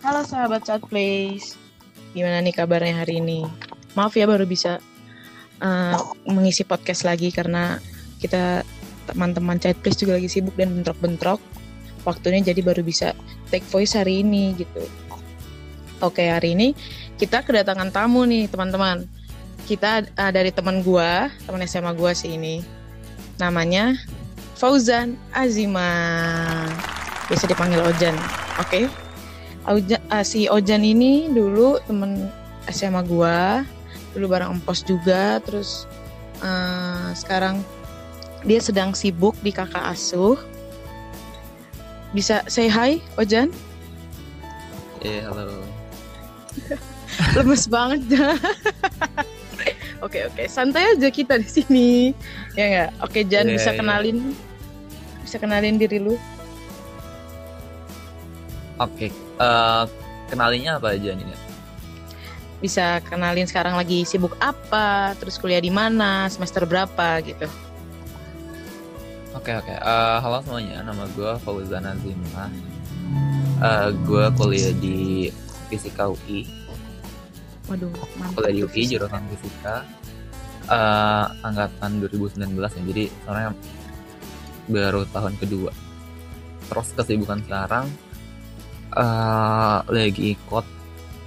Halo sahabat Chat Place, gimana nih kabarnya hari ini? Maaf ya baru bisa uh, mengisi podcast lagi karena kita teman-teman Chat Place juga lagi sibuk dan bentrok-bentrok. Waktunya jadi baru bisa take voice hari ini gitu. Oke hari ini kita kedatangan tamu nih teman-teman. Kita uh, dari teman gua, teman SMA gua sih ini. Namanya Fauzan Azima. Bisa dipanggil Ojan. Oke. Oja, uh, si Ojan ini dulu temen SMA gua, dulu bareng empos juga, terus uh, sekarang dia sedang sibuk di kakak asuh. Bisa say hi, Ojan? Eh, halo. Lemes banget dah. Oke oke, santai aja kita di sini. Ya nggak? Oke Jan Iya, bisa iya. kenalin, bisa kenalin diri lu. Oke, eh, kenalinya apa aja nih? Bisa kenalin sekarang lagi sibuk apa, terus kuliah di mana, semester berapa gitu. Oke, oke. Eh, halo semuanya, nama gue Fauzan Azimah. Eh, gue kuliah di Fisika UI, Waduh, mantap. kuliah di UI jurusan Fisika. Eh, angkatan 2019 ya, jadi sebenarnya baru tahun kedua. Terus kesibukan sekarang eh lagi ikut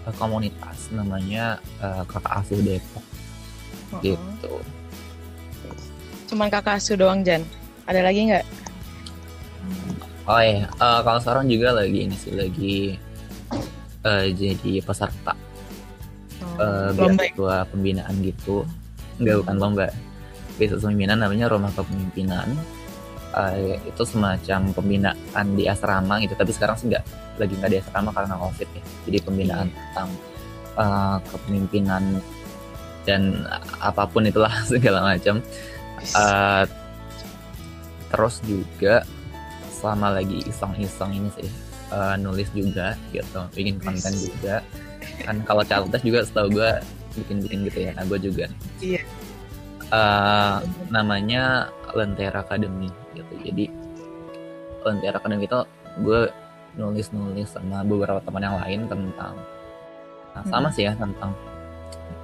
eh, komunitas namanya eh, Kakak Asuh Depok Oh, gitu. Cuman kakak asuh doang Jan. Ada lagi nggak? Oh iya, eh, kalau sekarang juga lagi ini sih lagi eh, jadi peserta beasiswa pembinaan gitu. Enggak bukan lomba. Beasiswa pembinaan namanya Rumah Kepemimpinan. Eh, itu semacam pembinaan di asrama gitu, tapi sekarang sih nggak lagi nggak di asrama karena covid ya. Jadi pembinaan Iya. tentang eh, kepemimpinan dan apa pun itulah segala macam. Eh, terus juga selama lagi iseng-iseng ini sih eh, nulis juga gitu bikin konten juga kan kalau caltes juga setahu gue bikin-bikin gitu ya nah gue juga Iya. Eh, namanya Lentera Academy jadi Lentera Academy itu gue nulis-nulis sama beberapa teman yang lain tentang nah, sama Hmm. sih ya tentang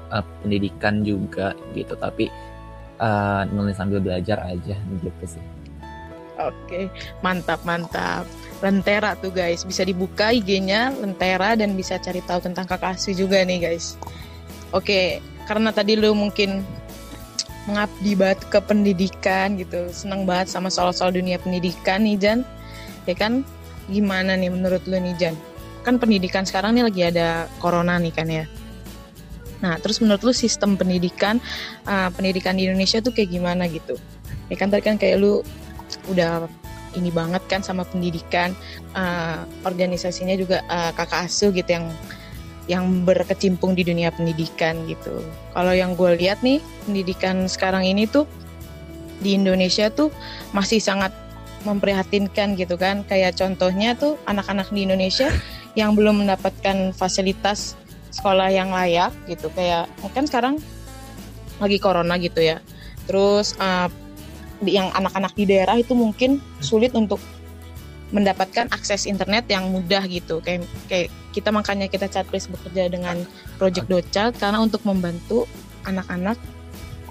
eh, pendidikan juga gitu tapi eh, nulis sambil belajar aja gitu sih Oke, mantap mantap. Lentera tuh guys, bisa dibuka IG-nya Lentera dan bisa cari tahu tentang kakak asuh juga nih guys. Oke, karena tadi lu mungkin mengabdi banget ke pendidikan gitu, seneng banget sama soal-soal dunia pendidikan nih Jan. Ya kan, gimana nih menurut lu nih Jan? Kan pendidikan sekarang nih lagi ada corona nih kan ya. Nah, terus menurut lu sistem pendidikan, uh, pendidikan di Indonesia tuh kayak gimana gitu? Ya kan tadi kan kayak lu udah ini banget kan sama pendidikan uh, organisasinya juga uh, kakak asuh gitu yang yang berkecimpung di dunia pendidikan gitu. Kalau yang gue lihat nih pendidikan sekarang ini tuh di Indonesia tuh masih sangat memprihatinkan gitu kan. Kayak contohnya tuh anak-anak di Indonesia yang belum mendapatkan fasilitas sekolah yang layak gitu. Kayak kan sekarang lagi corona gitu ya. Terus uh, yang anak-anak di daerah itu mungkin sulit untuk mendapatkan akses internet yang mudah gitu kayak kayak kita makanya kita chatbase bekerja dengan Project Docal karena untuk membantu anak-anak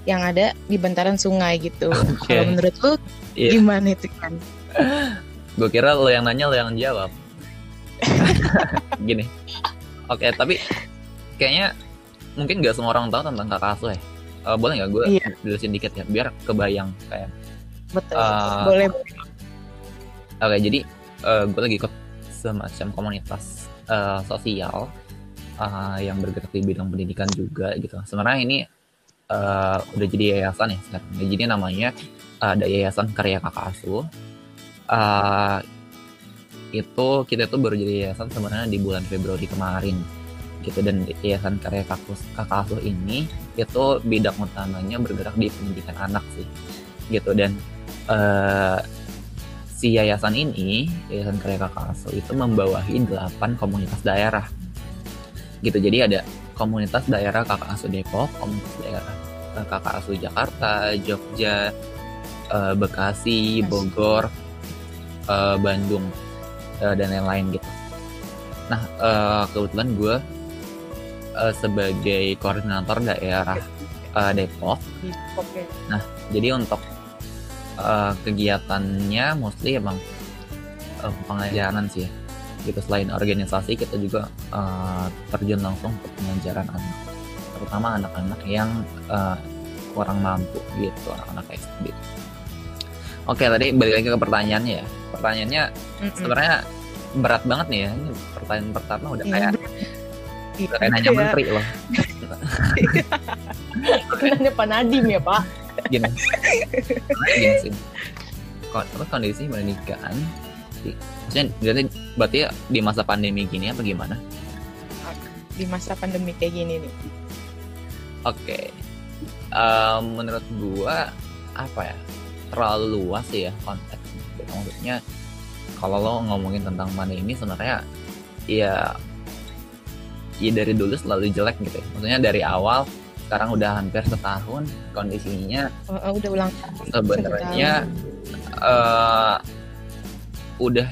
yang ada di bantaran sungai gitu. Oke. Kalau menurut lu Iya. gimana itu kan? gue kira lo yang nanya lo yang jawab gini oke tapi kayaknya mungkin gak semua orang tahu tentang kakak asuh ya Eh, boleh nggak gue Iya. jelasin dikit ya biar kebayang kayak Betul. Ah. boleh. oke jadi gue lagi ikut semacam komunitas eh, sosial eh, yang bergerak di bidang pendidikan juga gitu. Sebenarnya ini eh, udah jadi yayasan ya sekarang. Jadi namanya eh, ada yayasan karya kakak asuh Eh, itu kita tuh baru jadi yayasan sebenarnya di bulan Februari kemarin gitu. Dan yayasan karya kakus kakak asuh ini itu bidang utamanya bergerak di pendidikan anak sih gitu. Dan eh, si yayasan ini yayasan karya kakak asuh itu membawahi 8 komunitas daerah gitu jadi ada komunitas daerah kakak asuh Depok komunitas daerah eh, kakak asuh Jakarta Jogja eh, Bekasi Bogor uh, Bandung dan lain-lain gitu. Nah kebetulan gue sebagai koordinator daerah Depok. Nah jadi untuk uh, kegiatannya mostly emang uh, pengajaran sih ya. Gitu selain organisasi kita juga uh, terjun langsung ke pengajaran anak, terutama anak-anak yang uh, kurang mampu gitu anak-anak SD. Oke tadi balik lagi ke pertanyaannya ya. Pertanyaannya mm sebenarnya berat banget nih ya. Ini pertanyaan pertama udah iya, kayak udah kayak nanya ya. menteri loh. nanya Pak Nadim ya Pak. Gini. Gini sih. Apa kondisi pernikahan maksudnya berarti, berarti di masa pandemi gini apa gimana? Di masa pandemi kayak gini nih. Oke. Okay. Um, menurut gua apa ya? terlalu luas sih ya konteks maksudnya kalau lo ngomongin tentang pandemi sebenarnya ya ya dari dulu selalu jelek gitu ya maksudnya dari awal sekarang udah hampir setahun kondisinya oh, oh, udah ulang sebenarnya uh, udah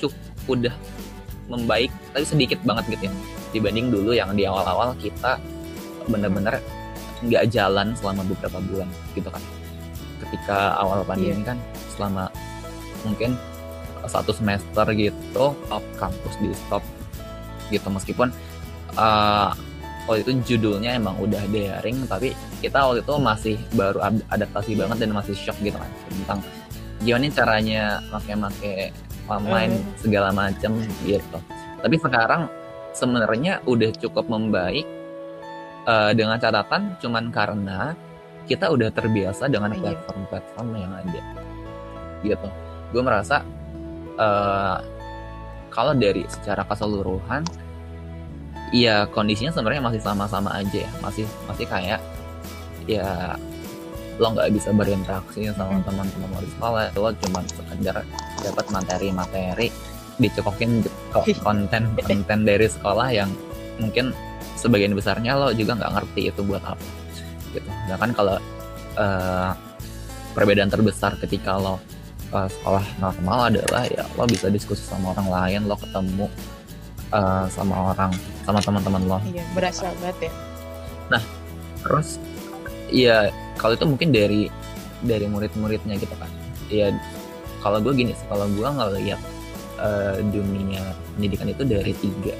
cuk udah membaik tapi sedikit banget gitu ya. Dibanding dulu yang di awal-awal kita bener-bener nggak jalan selama beberapa bulan gitu kan. Ketika awal pandemi yeah. kan selama mungkin satu semester gitu top kampus di stop gitu. Meskipun uh, waktu itu judulnya emang udah daring tapi kita waktu itu masih baru adaptasi banget dan masih shock gitu kan tentang gimana caranya make-make online mm. segala macam gitu tapi sekarang sebenarnya udah cukup membaik uh, dengan catatan cuman karena kita udah terbiasa dengan iya. platform-platform yang ada gitu gue merasa uh, kalau dari secara keseluruhan ya kondisinya sebenarnya masih sama-sama aja ya masih masih kayak ya lo nggak bisa berinteraksi sama hmm. teman-teman lo di sekolah lo cuma sekedar dapat materi-materi dicekokin konten konten dari sekolah yang mungkin sebagian besarnya lo juga nggak ngerti itu buat apa gitu. Sedangkan kalau uh, perbedaan terbesar ketika lo uh, sekolah normal adalah ya lo bisa diskusi sama orang lain, lo ketemu uh, sama orang, sama teman-teman lo. Iya, berasa banget ya. Nah, terus ya kalau itu mungkin dari dari murid-muridnya gitu kan. Ya kalau gue gini sih, kalau gue ngeliat uh, dunia pendidikan itu dari tiga,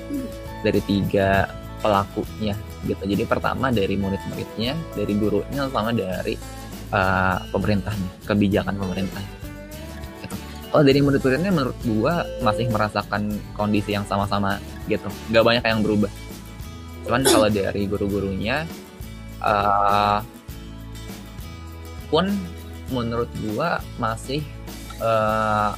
dari tiga pelakunya gitu. Jadi pertama dari murid-muridnya, dari gurunya, sama dari uh, pemerintahnya, kebijakan pemerintah. Kalau dari murid-muridnya menurut gua masih merasakan kondisi yang sama-sama gitu. Gak banyak yang berubah. Cuman kalau dari guru-gurunya uh, pun menurut gua masih uh,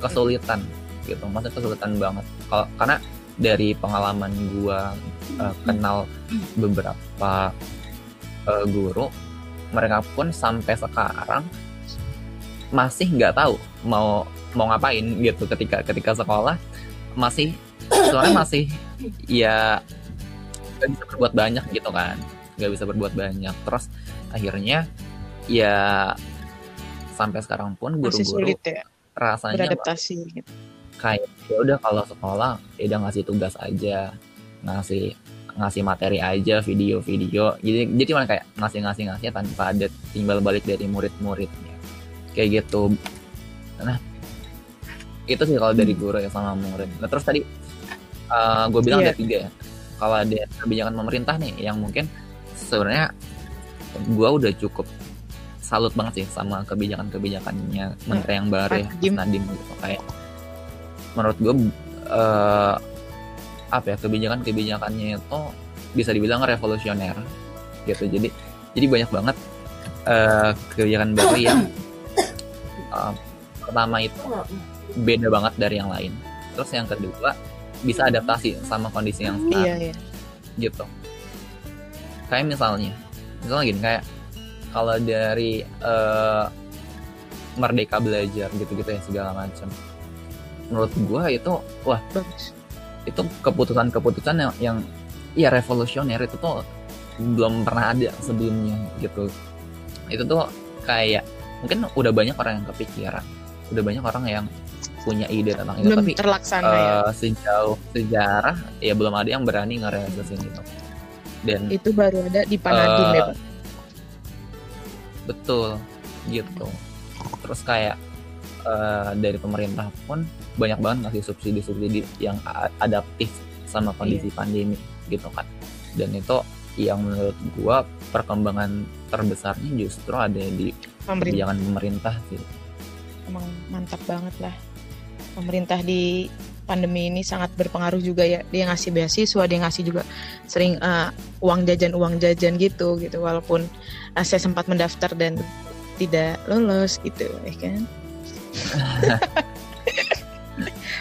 kesulitan gitu, masih kesulitan banget. Kalau karena dari pengalaman gua uh, kenal beberapa uh, guru mereka pun sampai sekarang masih nggak tahu mau mau ngapain gitu ketika ketika sekolah. Masih soalnya masih ya nggak bisa berbuat banyak gitu kan. Nggak bisa berbuat banyak. Terus akhirnya ya sampai sekarang pun guru-guru ya, rasanya beradaptasi gitu. kayak ya udah kalau sekolah ya udah ngasih tugas aja ngasih ngasih materi aja video-video. Jadi jadi cuma kayak ngasih ngasih ngasih tanpa ada timbal balik dari murid-muridnya kayak gitu. Nah itu sih kalau dari guru ya sama murid nah terus tadi uh, gue bilang yeah. ada tiga. Ya kalau ada kebijakan pemerintah nih yang mungkin sebenarnya gue udah cukup salut banget sih sama kebijakan-kebijakannya menteri yang baru ya Mas Nadiem gitu. Kayak menurut gue uh, apa ya kebijakan-kebijakannya itu bisa dibilang revolusioner gitu. Jadi jadi banyak banget uh, kebijakan baru yang uh, pertama itu. Beda banget dari yang lain. Terus yang kedua bisa adaptasi sama kondisi yang sekarang. Iya, iya. gitu. Kayak misalnya misalnya gini kayak kalau dari uh, merdeka belajar gitu-gitu ya segala macam. Menurut gue itu wah itu keputusan-keputusan yang yang ya revolusioner itu tuh belum pernah ada sebelumnya gitu. Itu tuh kayak mungkin udah banyak orang yang kepikiran. Udah banyak orang yang punya ide tentang itu belum tapi terlaksana ya? eh, sejauh sejarah ya belum ada yang berani ngerealisasin itu. Dan itu baru ada di Panadim Eh, ya Pak? betul gitu. Terus kayak eh, dari pemerintah pun banyak banget ngasih subsidi-subsidi yang adaptif sama kondisi pandemi gitu kan. Dan itu yang menurut gua perkembangan terbesarnya justru ada di pemerintah. Kebijakan pemerintah sih. Emang mantap banget lah. Pemerintah di pandemi ini sangat berpengaruh juga ya. Dia ngasih beasiswa dia ngasih juga sering eh, uang jajan uang jajan gitu gitu. Walaupun eh, saya sempat mendaftar dan tidak lolos gitu ya kan?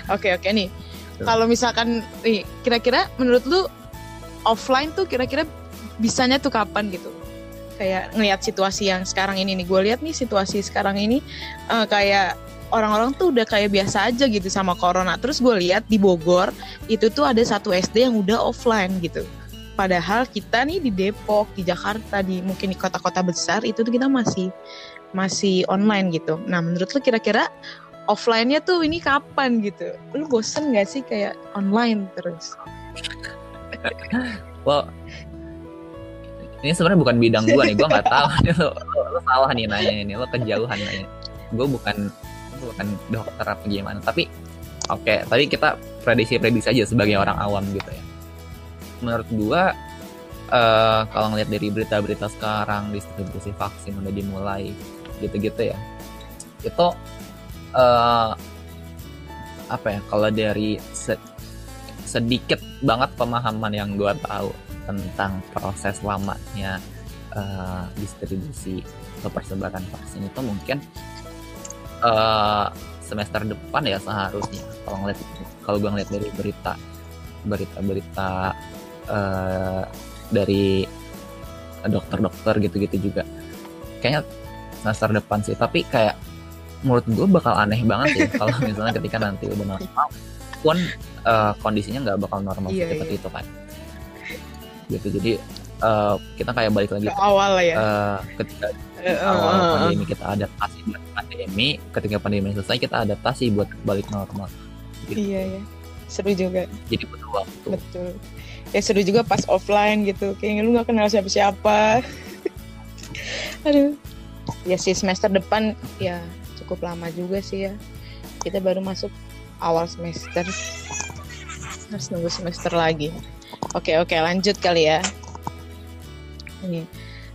Oke oke nih. Kalau misalkan nih kira-kira menurut lu offline tuh kira-kira bisanya tuh kapan gitu kayak ngelihat situasi yang sekarang ini nih gue lihat nih situasi sekarang ini eh, kayak orang-orang tuh udah kayak biasa aja gitu sama corona. Terus gue lihat di Bogor itu tuh ada satu SD yang udah offline gitu. Padahal kita nih di Depok, di Jakarta, di mungkin di kota-kota besar itu tuh kita masih masih online gitu. Nah menurut lu kira-kira offline-nya tuh ini kapan gitu? Lu bosen gak sih kayak online terus? Well, ini sebenarnya bukan bidang gua nih, gua nggak tahu. lu, lu, lu salah nih nanya ini, lu kejauhan nanya. Gue bukan gua bukan dokter apa gimana, tapi oke, tapi kita prediksi-prediksi aja sebagai orang awam gitu ya. Menurut gua eh kalau ngeliat dari berita-berita sekarang distribusi vaksin udah dimulai gitu-gitu ya. Itu eh apa ya? Kalau dari se- sedikit banget pemahaman yang gua tahu tentang proses lamanya eh, distribusi atau persebaran vaksin itu mungkin eh, semester depan ya seharusnya. Kalau ngeliat kalau gue ngeliat dari berita berita-berita eh, dari dokter-dokter gitu-gitu juga kayaknya semester depan sih. Tapi kayak menurut gue bakal aneh banget sih kalau misalnya ketika nanti udah normal pun eh, kondisinya nggak bakal normal Iya, seperti iya. itu kan gitu jadi eh, kita kayak balik lagi Ke awal lah ya. eh, ketika eh, awal eh. pandemi kita adaptasi buat pandemi ketika pandemi selesai kita adaptasi buat balik normal gitu. Iya ya. Seru juga. jadi butuh waktu Betul. Ya seru juga pas offline gitu. Kayaknya lu gak kenal siapa-siapa. Aduh. Ya sih semester depan ya cukup lama juga sih ya. Kita baru masuk awal semester. Harus nunggu semester lagi. Oke oke lanjut kali ya. Nih.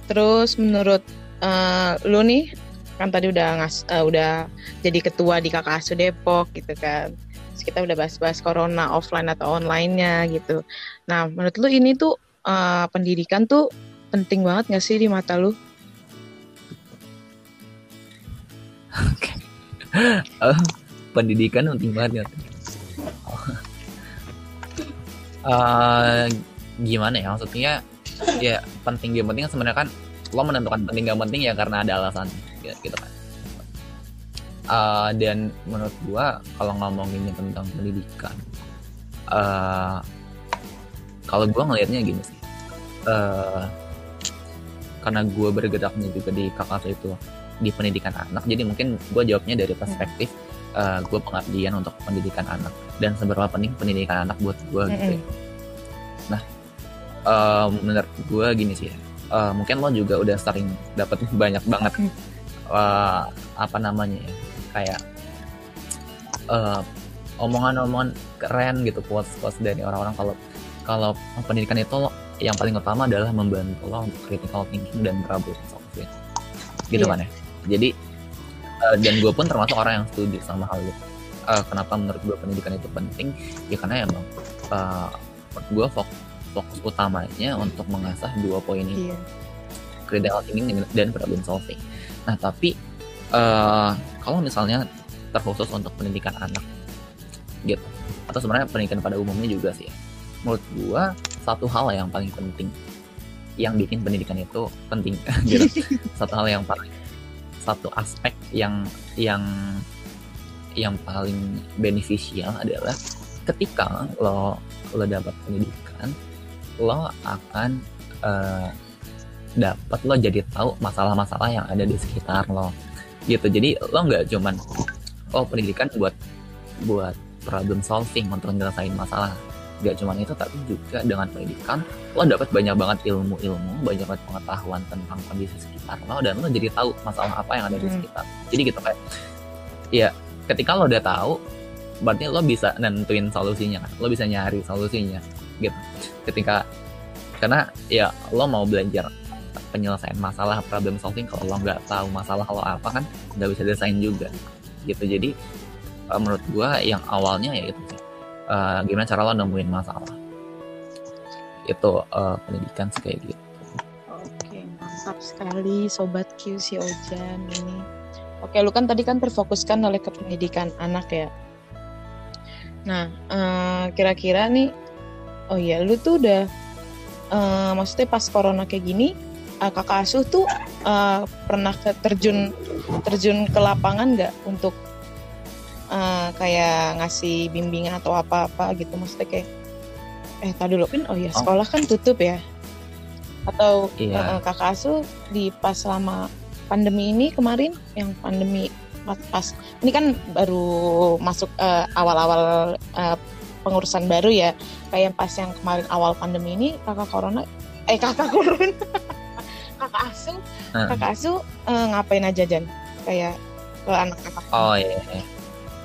Terus menurut eh, lu nih kan tadi udah ngas eh, udah jadi ketua di KKSU Depok gitu kan. Terus kita udah bahas-bahas corona offline atau online-nya gitu. Nah, menurut lu ini tuh eh, pendidikan tuh penting banget gak sih di mata lu? Eh, pendidikan penting banget ya. Eh, gimana ya? Maksudnya ya penting gak penting sebenarnya kan lo menentukan penting gak penting ya karena ada alasan gitu, gitu kan. Eh, dan menurut gua kalau ngomongin tentang pendidikan eh kalau gua ngelihatnya gini sih. Eh karena gua bergeraknya juga di kakak itu di pendidikan anak jadi mungkin gue jawabnya dari perspektif eh, gue pengabdian untuk pendidikan anak dan seberapa penting pendidikan anak buat gue gitu ya. Nah, eh, menurut gue gini sih ya. eh, mungkin lo juga udah sering dapat banyak banget eh, apa namanya ya kayak eh, omongan-omongan keren gitu quotes-quotes dari orang-orang kalau kalau pendidikan itu lo- yang paling utama adalah membantu lo untuk critical thinking dan problem solving gitu Iya. kan ya jadi eh, dan gue pun termasuk orang yang setuju sama hal itu Eh, kenapa menurut gue pendidikan itu penting ya karena emang eh, menurut gue fokus, fokus utamanya untuk mengasah dua poin ini Iya. critical thinking dan problem solving. Nah, tapi eh, kalau misalnya terkhusus untuk pendidikan anak, gitu, atau sebenarnya pendidikan pada umumnya juga sih, ya. menurut gua satu hal yang paling penting yang bikin pendidikan itu penting, gitu, satu hal yang paling satu aspek yang yang yang paling beneficial adalah ketika lo lo dapat pendidikan, lo akan eh, dapat lo jadi tahu masalah-masalah yang ada di sekitar lo. Gitu. Jadi lo nggak cuman oh pendidikan buat buat problem solving untuk nyelesain masalah gak cuma itu tapi juga dengan pendidikan lo dapat banyak banget ilmu-ilmu banyak banget pengetahuan tentang kondisi sekitar lo dan lo jadi tahu masalah apa yang ada di Hmm. sekitar. Jadi gitu kayak ya ketika lo udah tahu berarti lo bisa nentuin solusinya kan? Lo bisa nyari solusinya gitu. Ketika karena ya lo mau belajar penyelesaian masalah problem solving kalau lo nggak tahu masalah lo apa kan nggak bisa desain juga gitu. Jadi eh, menurut gua yang awalnya ya itu Eh, gimana cara lo nemuin masalah itu eh, pendidikan kayak gitu Oke, mantap sekali Sobat Q si Ojan ini. Oke, lu kan tadi kan terfokuskan oleh ke pendidikan anak ya. Nah, eh, kira-kira nih, oh iya, lu tuh udah, eh, maksudnya pas corona kayak gini, eh, kakak asuh tuh eh, pernah terjun terjun ke lapangan nggak untuk kayak ngasih bimbingan atau apa-apa gitu, maksudnya kayak, eh tadi dulu kan, oh Oh. sekolah kan tutup ya, atau Iya. eh, kakak asuh di pas selama pandemi ini kemarin yang pandemi pas, pas ini kan baru masuk eh, awal-awal eh, pengurusan baru ya kayak pas yang kemarin awal pandemi ini kakak corona eh kakak corona kakak asuh Nah. kakak asuh eh, ngapain aja Jan kayak ke anak-anak Oh iya. iya.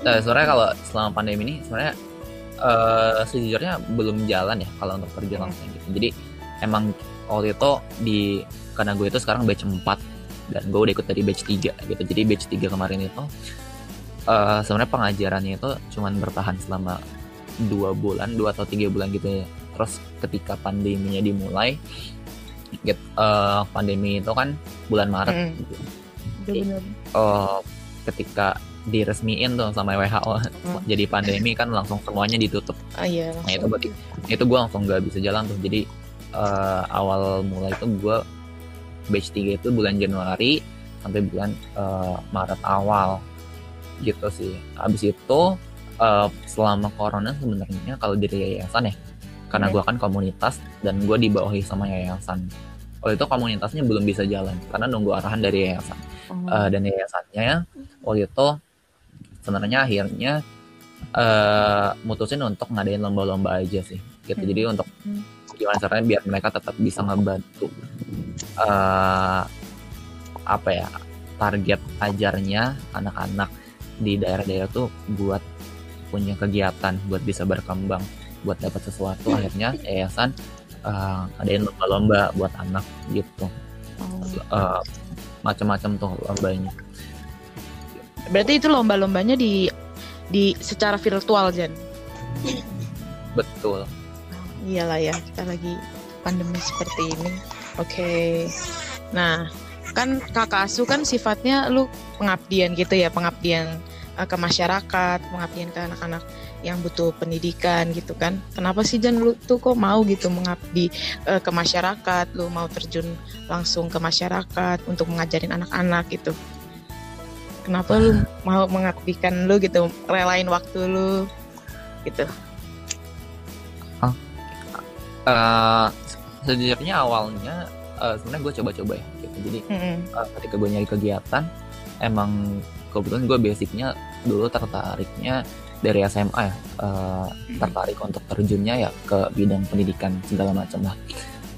Nah, sebenarnya kalau selama pandemi ini sebenarnya eh sejujurnya belum jalan ya kalau untuk Hmm. langsung gitu. Jadi emang waktu itu di karena gue itu sekarang batch 4 dan gue udah ikut dari batch 3 gitu. Jadi batch 3 kemarin itu eh sebenarnya pengajarannya itu cuman bertahan selama dua bulan, dua atau tiga bulan gitu ya. Terus ketika pandeminya dimulai, gitu, eh, pandemi itu kan bulan Maret Hmm. gitu bener eh, ketika diresmiin tuh sama WHO Hmm. jadi pandemi kan langsung semuanya ditutup. Ah iya nah itu berarti itu gue langsung nggak bisa jalan tuh. Jadi eh, awal mulai itu gue batch 3 itu bulan Januari sampai bulan eh, Maret awal. Gitu sih. Habis itu eh, selama corona sebenarnya kalau dari yayasan ya karena Hmm. gue kan komunitas dan gue dibawahi sama yayasan. Waktu itu komunitasnya belum bisa jalan karena nunggu arahan dari yayasan. Oh. Eh, dan yayasannya waktu itu sebenarnya akhirnya eh mutusin untuk ngadain lomba-lomba aja sih gitu Hmm. jadi untuk Hmm. gimana caranya biar mereka tetap bisa ngebantu eh apa ya target ajarnya anak-anak di daerah-daerah tuh buat punya kegiatan buat bisa berkembang buat dapat sesuatu akhirnya yayasan eh, ngadain lomba-lomba buat anak gitu Oh. Eh, macam-macam tuh lombanya berarti itu lomba-lombanya di di secara virtual Jan betul Iyalah ya, kita lagi pandemi seperti ini. Oke. Nah, kan kakak asuh kan sifatnya lu pengabdian gitu ya, pengabdian eh, ke masyarakat, pengabdian ke anak-anak yang butuh pendidikan gitu kan. Kenapa sih Jan lu tuh kok mau gitu mengabdi eh, ke masyarakat, lu mau terjun langsung ke masyarakat untuk mengajarin anak-anak gitu. Kenapa lu mau mengabdikan lu gitu, relain waktu lu gitu. Eh, sejujurnya awalnya eh, sebenarnya gue coba-coba ya gitu. jadi Mm-mm. eh, ketika gue nyari kegiatan emang kebetulan gue basicnya dulu tertariknya dari SMA ya eh, tertarik untuk terjunnya ya ke bidang pendidikan segala macam lah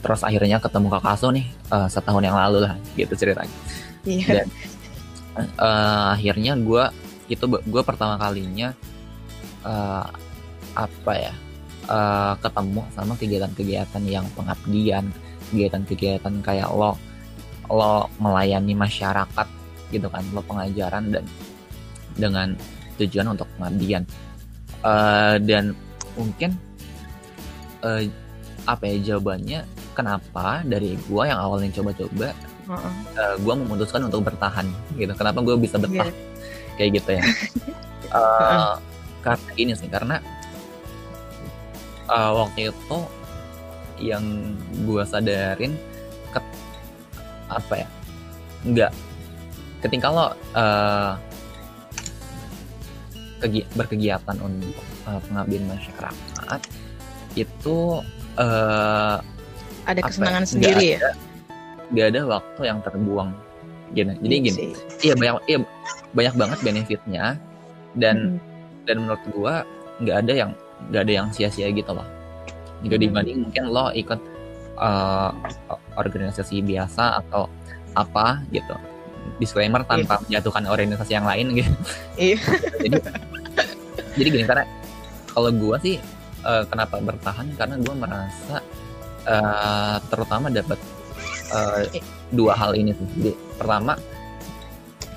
terus akhirnya ketemu kakak Aso nih eh, setahun yang lalu lah gitu ceritanya Iya. Dan eh, akhirnya gue itu gue pertama kalinya eh, apa ya eh, ketemu sama kegiatan-kegiatan yang pengabdian kegiatan-kegiatan kayak lo lo melayani masyarakat gitu kan lo pengajaran dan dengan tujuan untuk pengabdian. Eh, dan mungkin eh, apa ya jawabannya kenapa dari gua yang awalnya coba-coba Heeh. eh, gue memutuskan untuk bertahan gitu kenapa gue bisa betah Iya. kayak gitu ya Eh, karena ini sih karena eh, waktu itu yang gue sadarin ke, apa ya nggak ketika lo eh, kegi- berkegiatan untuk eh, pengabdian masyarakat itu eh, ada ya, kesenangan nggak sendiri ya. Nggak ada waktu yang terbuang gini jadi Iya gini sih. iya banyak iya banyak banget benefitnya dan hmm. dan menurut gue nggak ada yang nggak ada yang sia-sia gitu loh jika hmm. dibanding mungkin lo ikut uh, organisasi biasa atau apa gitu disclaimer tanpa yeah. menjatuhkan organisasi yang lain gitu iya jadi jadi gini karena kalau gue sih uh, kenapa bertahan karena gue merasa uh, terutama dapat uh, dua hal ini sih jadi pertama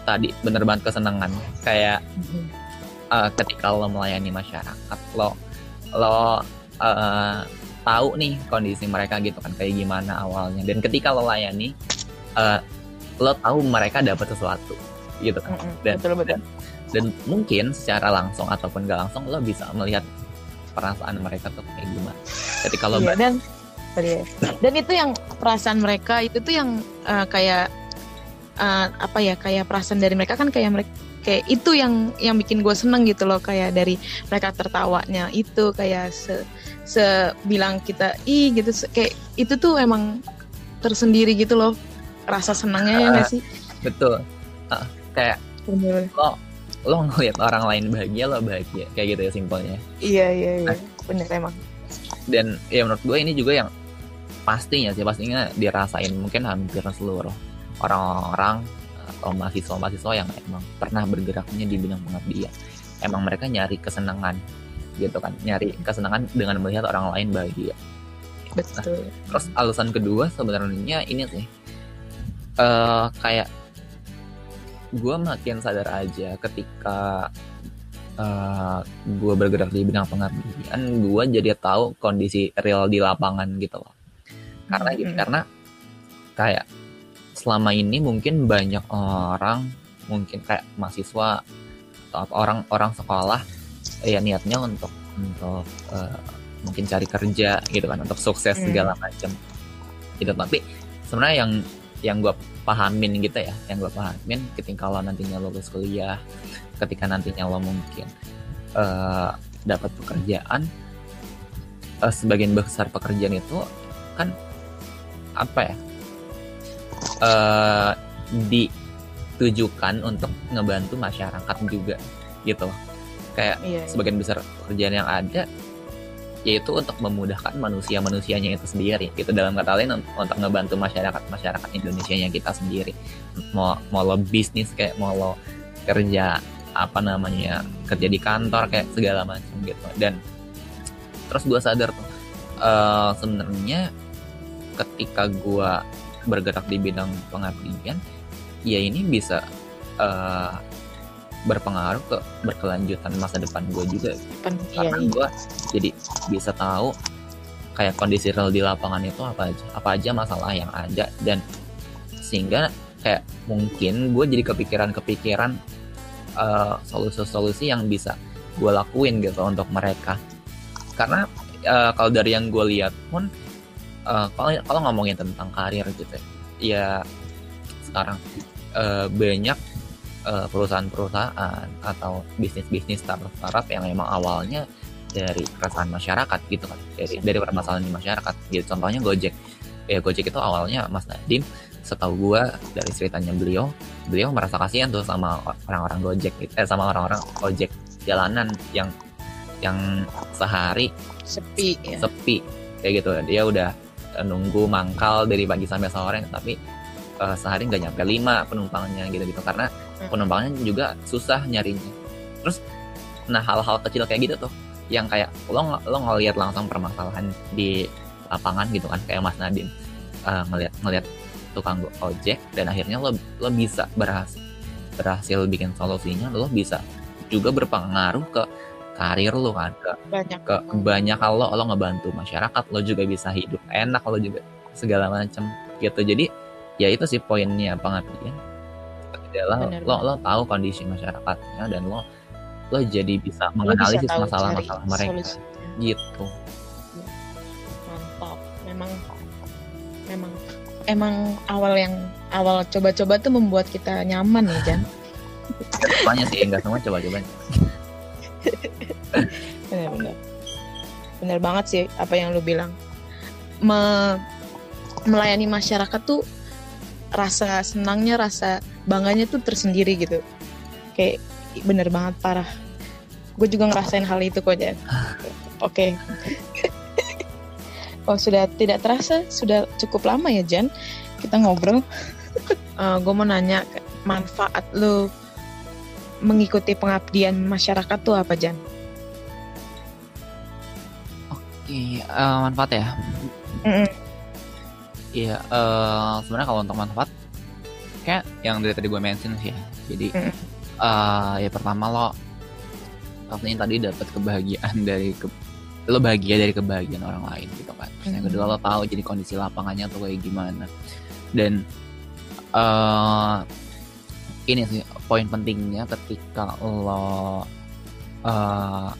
tadi bener banget kesenangan. Kayak uh, ketika lo melayani masyarakat lo lo uh, tahu nih kondisi mereka gitu kan kayak gimana awalnya. Dan ketika lo layani uh, lo tahu mereka dapat sesuatu gitu kan. Dan, betul, betul. dan dan mungkin secara langsung ataupun gak langsung lo bisa melihat perasaan mereka tuh kayak gimana. Ketika lo iya, dan dan itu yang perasaan mereka itu tuh yang uh, kayak uh, apa ya kayak perasaan dari mereka kan kayak mereka kayak itu yang yang bikin gue seneng gitu loh kayak dari mereka tertawanya itu kayak se sebilang kita ih gitu kayak itu tuh emang tersendiri gitu loh rasa senangnya uh, ya gak ah, sih? betul. Uh, kayak Bener. lo lo ngeliat orang lain bahagia lo bahagia kayak gitu ya simpelnya. Iya iya iya. Nah, bener emang. Dan ya menurut gue ini juga yang pastinya sih pastinya dirasain mungkin hampir seluruh orang-orang atau mahasiswa-mahasiswa yang emang pernah bergeraknya di bidang pengabdian. Emang mereka nyari kesenangan gitu kan. Nyari kesenangan dengan melihat orang lain bahagia. Betul. Nah, terus alasan kedua sebenarnya ini sih uh, kayak gue makin sadar aja ketika uh, eh, gue bergerak di bidang pengabdian gue jadi tahu kondisi real di lapangan gitu loh karena mm -hmm. karena kayak selama ini mungkin banyak orang mungkin kayak mahasiswa atau orang orang sekolah ya niatnya untuk untuk uh, mungkin cari kerja gitu kan untuk sukses hmm. segala macam gitu tapi sebenarnya yang yang gue pahamin gitu ya yang gue pahamin ketika lo nantinya lulus kuliah ketika nantinya lo mungkin uh, dapat pekerjaan uh, sebagian besar pekerjaan itu kan apa ya uh, ditujukan untuk ngebantu masyarakat juga gitu. Kayak iya, iya. sebagian besar pekerjaan yang ada yaitu untuk memudahkan manusia-manusianya itu sendiri gitu. Dalam kata lain untuk ngebantu masyarakat masyarakat Indonesia yang kita sendiri. Mau mau lo bisnis kayak mau lo kerja apa namanya kerja di kantor kayak segala macam gitu. Dan terus gue sadar tuh uh, sebenarnya ketika gue bergerak di bidang pengabdian ya ini bisa uh, berpengaruh ke berkelanjutan masa depan gue juga. Pen, karena iya, iya. gue jadi bisa tahu kayak kondisi real di lapangan itu apa aja apa aja masalah yang ada. Dan sehingga kayak mungkin gue jadi kepikiran-kepikiran uh, solusi-solusi yang bisa gue lakuin gitu untuk mereka. Karena uh, kalau dari yang gue lihat pun uh, kalau kalau ngomongin tentang karir gitu ya, ya sekarang uh, banyak uh, perusahaan-perusahaan atau bisnis-bisnis startup-startup yang memang awalnya dari keresahan masyarakat gitu kan dari dari permasalahan di masyarakat. Gitu contohnya Gojek. Ya Gojek itu awalnya Mas Nadim setahu gua dari ceritanya beliau beliau merasa kasihan tuh sama orang-orang Gojek gitu, eh sama orang-orang Gojek jalanan yang yang sehari sepi ya. sepi kayak gitu. Dia udah nunggu mangkal dari pagi sampai sore tapi uh, sehari nggak nyampe lima penumpangnya gitu gitu karena hmm. penumpangnya juga susah nyarinya terus nah hal-hal kecil kayak gitu tuh yang kayak lo lo ngelihat langsung permasalahan di lapangan gitu kan kayak Mas Nadim uh, ngelihat ngelihat tukang ojek dan akhirnya lo lo bisa berhasil berhasil bikin solusinya lo bisa juga berpengaruh ke karir lo kan ke banyak ke banyak kalau lo ngebantu masyarakat lo juga bisa hidup enak lo juga segala macam gitu. Jadi ya itu sih poinnya pengabdian adalah lo lo tahu kondisi masyarakatnya dan lo lo jadi bisa menganalisis masalah-masalah mereka. solusinya. gitu. Mantap. Memang memang emang awal yang awal coba-coba tuh membuat kita nyaman ya Jan. Semuanya sih enggak semua coba-coba benar-benar benar. Banget sih apa yang lu bilang. Me, melayani masyarakat tuh rasa senangnya rasa bangganya tuh tersendiri gitu. Kayak bener banget parah. Gue juga ngerasain hal itu kok Jan. Oke. Oh sudah tidak terasa sudah cukup lama ya Jan kita ngobrol. Uh, gue mau nanya manfaat lo mengikuti pengabdian masyarakat tuh apa Jan? Oke, uh, manfaat ya. Iya, mm uh, sebenarnya kalau untuk manfaat, kayak yang dari tadi gue mention sih ya. Jadi, mm -mm. Uh, ya pertama lo pastinya tadi dapat kebahagiaan dari ke, lo bahagia dari kebahagiaan orang lain gitu kan. Terus yang kedua lo tahu jadi kondisi lapangannya tuh kayak gimana. Dan uh, ini sih poin pentingnya ketika lo uh,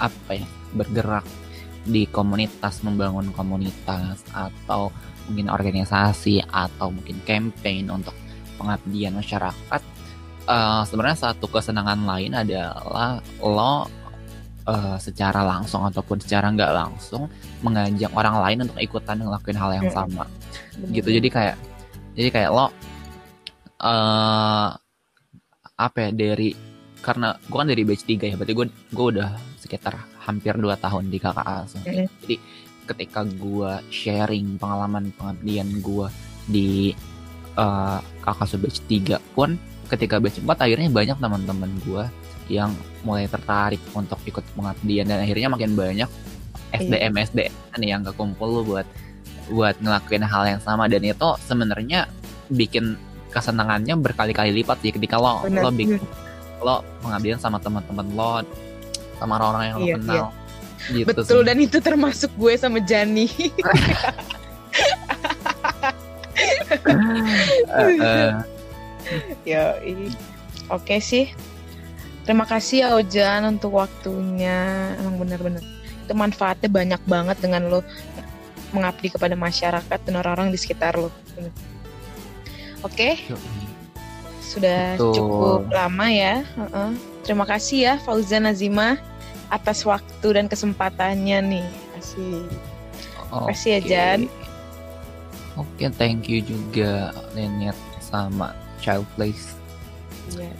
apa ya bergerak di komunitas membangun komunitas atau mungkin organisasi atau mungkin campaign untuk pengabdian masyarakat uh, sebenarnya satu kesenangan lain adalah lo uh, secara langsung ataupun secara nggak langsung mengajak orang lain untuk ikutan ngelakuin hal yang sama. Bener. gitu jadi kayak jadi kayak lo uh, apa ya dari karena gue kan dari batch 3 ya berarti gue gue udah sekitar hampir 2 tahun di KKA so. mm. jadi ketika gue sharing pengalaman pengabdian gue di uh, kakak batch 3 pun ketika batch 4 akhirnya banyak teman-teman gue yang mulai tertarik untuk ikut pengabdian dan akhirnya makin banyak SDM iya. SDM yang kekumpul buat buat ngelakuin hal yang sama dan itu sebenarnya bikin kesenangannya berkali-kali lipat sih ketika lo Bener. lo bikin lo pengabdian sama teman-teman lo sama orang-orang yang lo iya, kenal. Iya. Gitu Betul sih. dan itu termasuk gue sama Jani. uh, uh. Ya, oke sih. Terima kasih ya Ojan untuk waktunya. Emang benar-benar itu manfaatnya banyak banget dengan lo mengabdi kepada masyarakat dan orang-orang di sekitar lo. Oke. Okay? Sudah Betul. cukup lama ya. Uh -uh. Terima kasih ya Fauzan Nazima atas waktu dan kesempatannya nih. Asik. Terima kasih ya Jan. Oke, okay, thank you juga Nenet sama Child Place. Yeah.